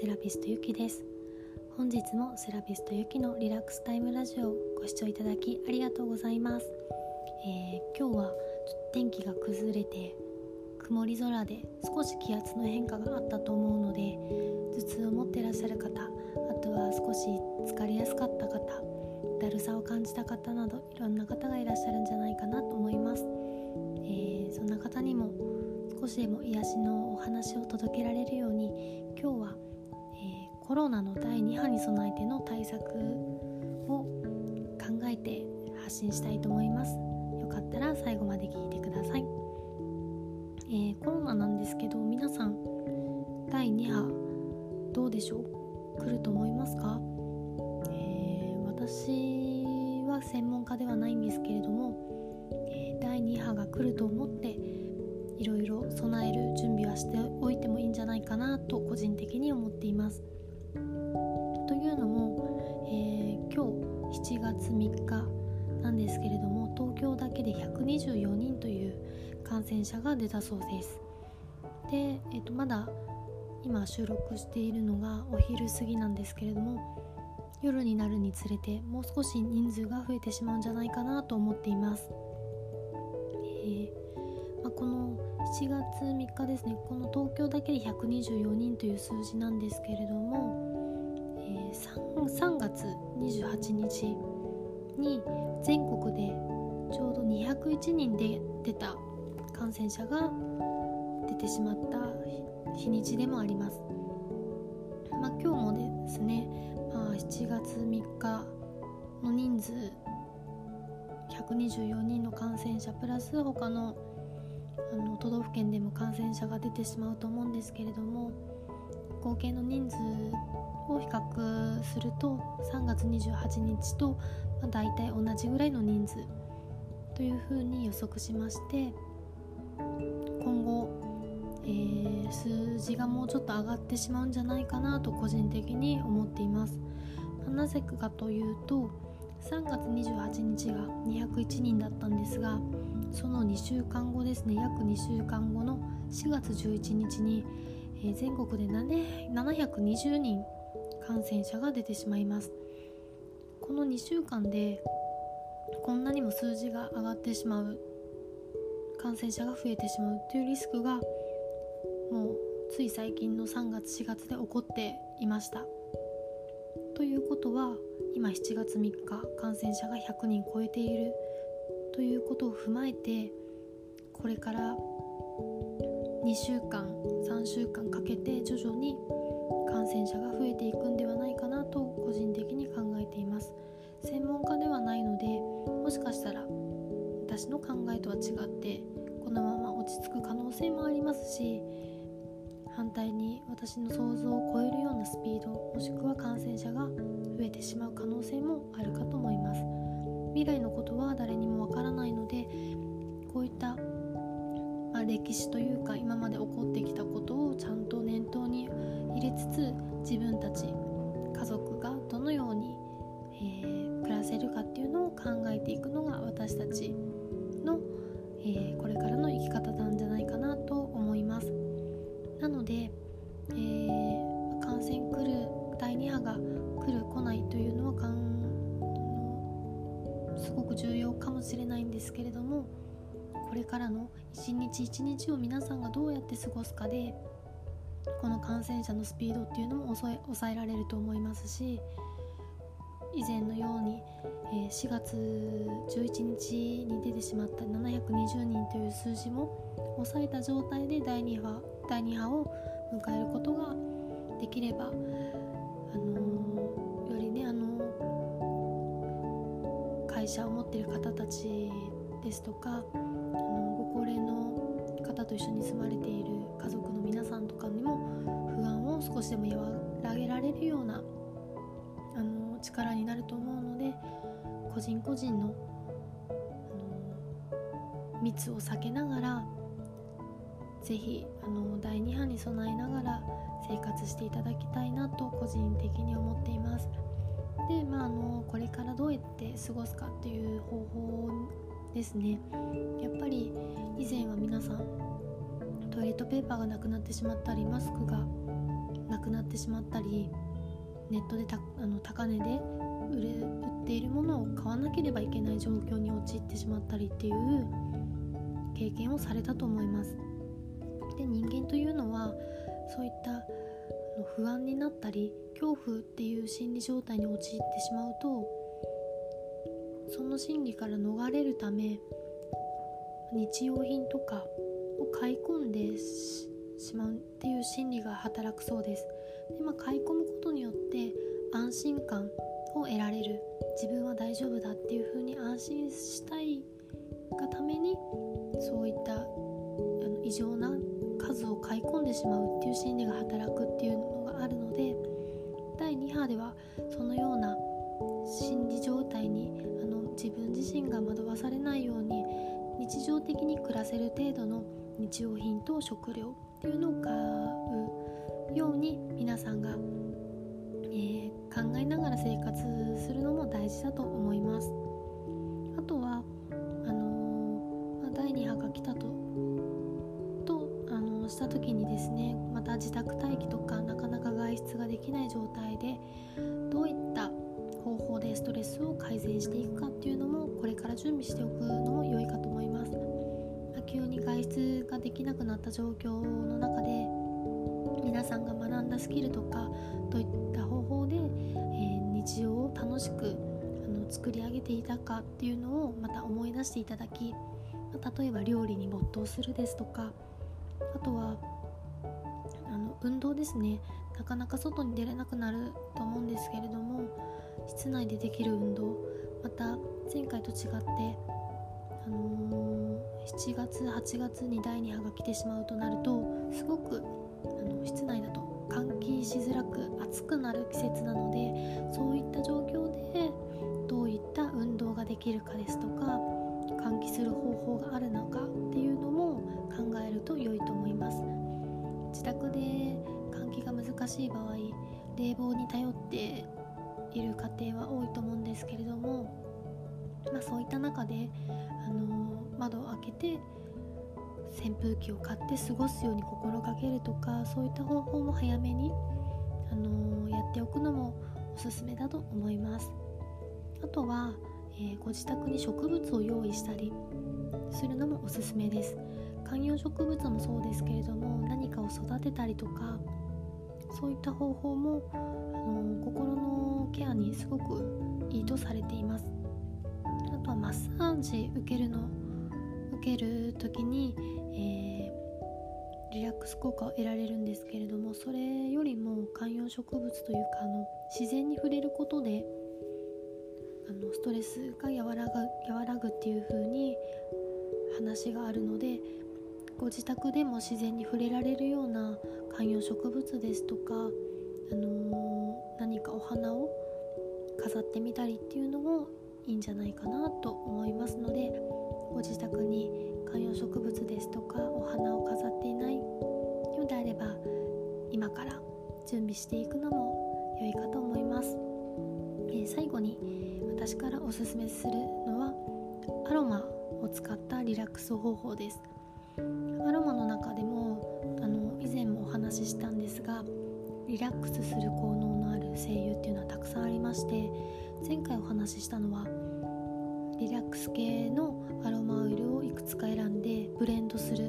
セラピストゆきです。本日もセラピストゆきのリラックスタイムラジオをご視聴いただきありがとうございます、えー、今日は天気が崩れて曇り空で少し気圧の変化があったと思うので頭痛を持ってらっしゃる方あとは少し疲れやすかった方だるさを感じた方などいろんな方がいらっしゃるんじゃないかなと思います、えー、そんな方にも少しでも癒しのお話を届けられるように今日は、コロナの第2波に備えての対策を考えて発信したいと思います。よかったら最後まで聞いてください、えー、コロナなんですけど皆さん第2波どうでしょう？来ると思いますか、えー、私は専門家ではないんですけれども、え第2波が来ると思っていろいろ備える準備はしておいてもいいんじゃないかなと個人的に思っています。3日なんですけれども東京だけで124人という感染者が出たそうです。で、えー、とまだ今収録しているのがお昼過ぎなんですけれども夜になるにつれてもう少し人数が増えてしまうんじゃないかなと思っています。えーまあ、この7月3日ですねこの東京だけで124人という数字なんですけれども、えー、3, 3月28日に全国でちょうど201人で出た感染者が出てしまった日にちでもあります。まあ、今日もですね、まあ、7月3日の人数124人の感染者プラス他のあの都道府県でも感染者が出てしまうと思うんですけれども合計の人数を比較すると3月28日と、まあ、大体同じぐらいの人数というふうに予測しまして今後、えー、数字がもうちょっと上がってしまうんじゃないかなと個人的に思っています。ま、なぜかというと3月28日が201人だったんですがその2週間後ですね約2週間後の4月11日に、えー、全国で720人感染者が出てしまいますこの2週間でこんなにも数字が上がってしまう。感染者が増えてしまうというリスクがもうつい最近の3月4月で起こっていました。ということは今7月3日感染者が100人超えている。ということを踏まえてこれから2週間3週間かけて徐々に感染者が増えていくんではないかなと個人的に考えています。専門家ではないのでもしかしたら私の考えとは違ってこのまま落ち着く可能性もありますし反対に私の想像を超えるようなスピードもしくは感染者が増えてしまう可能性もあるかと思います。未来のことは誰にもわからないのでこういった、歴史というか今まで起こってきたことをちゃんと念頭に入れつつ自分たち家族がどのように、えー、暮らせるかっていうのを考えていくのが私染者のスピードっていうのも抑えられると思いますし以前のように、え4月11日に出てしまった720人という数字も抑えた状態で第2波第2波を迎えることができれば、あのー、よりねあの会社を持っている方たちですとかあのご高齢の方と一緒に住まれている少しでも和らげられるようなあの力になると思うので個人個人のあの密を避けながら是非あの第2波に備えながら生活していただきたいなと個人的に思っています。で、まあ、あのこれからどうやって過ごすかっていう方法ですねやっぱり以前は皆さんトイレットペーパーがなくなってしまったりマスクがなくなってしまったりネットでたあの高値で売れ売っているものを買わなければいけない状況に陥ってしまったりっていう経験をされたと思います。で人間というのはそういった不安になったり恐怖っていう心理状態に陥ってしまうとその心理から逃れるため日用品とかを買い込んでししまうっていう心理が働くそうです。で、まあ、買い込むことによって安心感を得られる。自分は大丈夫だっていうふうに安心したいがためにそういったあの異常な数を買い込んでしまうっていう心理が働くっていうのがあるので第2波ではそのような心理状態にあの自分自身が惑わされないように日常的に暮らせる程度の日用品と食料っていうのを買うように皆さんが、えー、考えながら生活するのも大事だと思います。あとはあのー、ま、第2波が来たとと、あのー、した時にですねまた自宅待機とかなかなか外出ができない状態でどういった方法でストレスを改善していくかっていうのもこれから準備しておくのも良いかと思います。急に外出ができなくなった状況の中で皆さんが学んだスキルとかどういった方法で、えー、日常を楽しくあの作り上げていたかっていうのをまた思い出していただき例えば料理に没頭するですとかあとはあの運動ですね。なかなか外に出れなくなると思うんですけれども室内でできる運動また前回と違ってあのー、7月8月に第2波が来てしまうとなるとすごくあの室内だと換気しづらく暑くなる季節なのでそういった状況でどういった運動ができるかですとか換気する方法があるのかっていうのも考えると良いと思います。自宅で換気が難しい場合冷房に頼っている家庭は多いと思うんですけれどもまあ、そういった中で、て扇風機を買って過ごすように心がけるとかそういった方法も早めに、あのー、やっておくのもおすすめだと思います。あとは、えー、ご自宅に植物を用意したりするのもおすすめです。観葉植物もそうですけれども何かを育てたりとかそういった方法も、あの心のケアにすごくいいとされています。あとはマッサージ受けるのける時に、えー、リラックス効果を得られるんですけれどもそれよりも観葉植物というかあの自然に触れることであのストレスが和らぐ和らぐっていう風に話があるのでご自宅でも自然に触れられるような観葉植物ですとか、あのー、何かお花を飾ってみたりっていうのもいいんじゃないかなと思いますのでご自宅に観葉植物ですとかお花を飾っていないようであれば今から準備していくのも良いかと思います、えー、最後に私からおすすめするのはアロマを使ったリラックス方法です。アロマの中でもあの以前もお話ししたんですがリラックスする効能のある精油っていうのはたくさんありまして前回お話ししたのはリラックス系のアロマオイルをいくつか選んでブレンドする。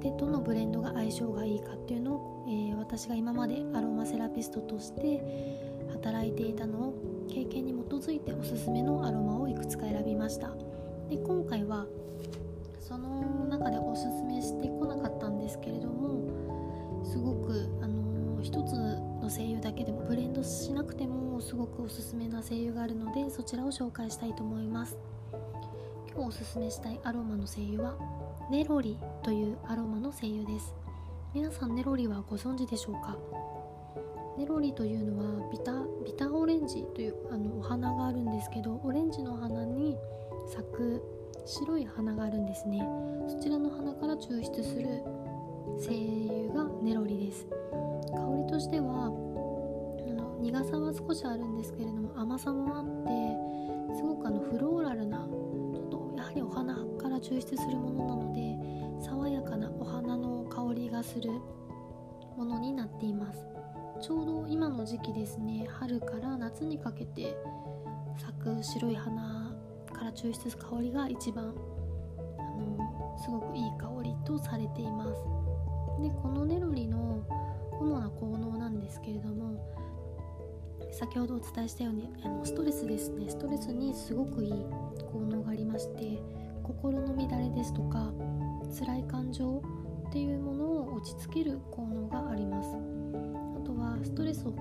でどのブレンドが相性がいいかっていうのを、えー、私が今までアロマセラピストとして働いていたのを経験に基づいておすすめのアロマをいくつか選びました。で今回はその中でおすすめしてこなかったんですけれどもすごくあのー、一つの精油だけでもブレンドしなくてもすごくおすすめな精油があるのでそちらを紹介したいと思います。今日おすすめしたいアロマの精油はネロリというアロマの精油です。皆さんネロリはご存知でしょうか？ネロリというのはビタビタオレンジというあのお花があるんですけどオレンジの花に咲く白い花があるんですね。そちらの花から抽出する精油がネロリです。香りとしてはあの苦さは少しあるんですけれども甘さもあってすごくあのフローラル抽出するものなので爽やかなお花の香りがするものになっています。ちょうど今の時期ですね春から夏にかけて咲く白い花から抽出す香りが一番あのすごくいい香りとされています。でこのネロリの主な効能なんですけれども先ほどお伝えしたようにあのストレスですね。ストレスにすごくいい効能がありまして心の乱れですとか辛い感情っていうものを落ち着ける効能があります。あとはストレスを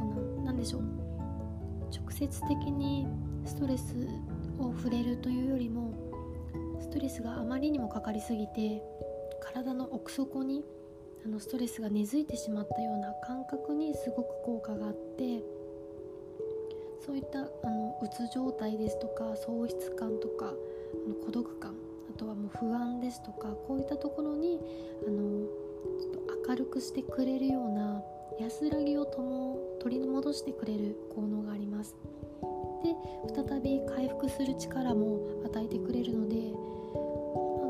何でしょう。直接的にストレスを触れるというよりもストレスがあまりにもかかりすぎて体の奥底にあのストレスが根付いてしまったような感覚にすごく効果があってそういったあのうつ状態ですとか喪失感とかあの孤独感とはもう不安ですとかこういったところにあのちょっと明るくしてくれるような安らぎをとも取り戻してくれる効能があります。で再び回復する力も与えてくれるので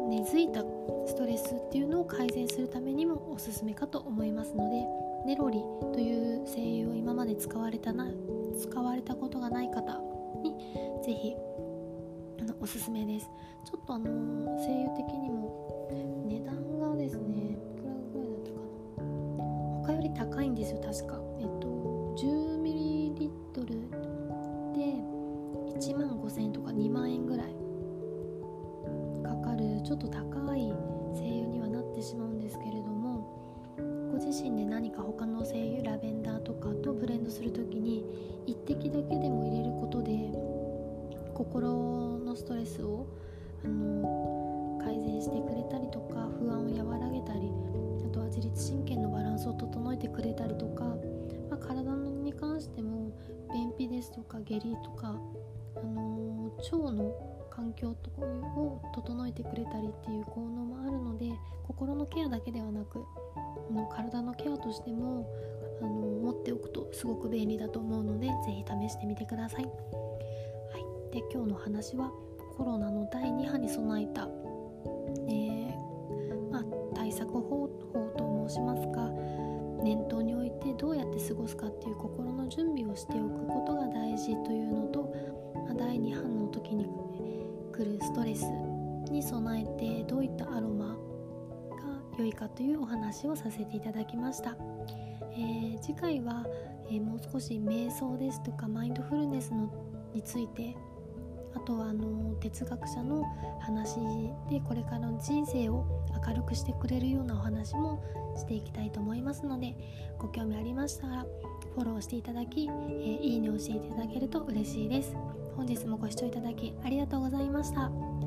根付いたストレスっていうのを改善するためにもおすすめかと思いますのでネロリという精油を今まで使われたな使われたことがない方に是非おすすめです。ちょっとあの声優的にも値段がですねいくらぐらいだったかな。他より高いんですよ確か。えっと 10ml で1万5000円とか2万円ぐらいかかるちょっと高い自律神経のバランスを整えてくれたりとか、まあ、体に関しても便秘ですとか下痢とか、あの腸の環境とかを整えてくれたりっていう効能もあるので心のケアだけではなくあの体のケアとしてもあの持っておくとすごく便利だと思うので是非試してみてください。はい、で今日の話はコロナの第2波に備えた、念頭においてどうやって過ごすかっていう心の準備をしておくことが大事というのと、まあ、第2波の時に来るストレスに備えてどういったアロマが良いかというお話をさせていただきました、えー、次回は、えー、もう少し瞑想ですとかマインドフルネスのについてあとはあの哲学者の話でこれからの人生を明るくしてくれるようなお話もしていきたいと思いますのでご興味ありましたらフォローしていただき、えー、いいねをしていただけると嬉しいです本日もご視聴いただきありがとうございました。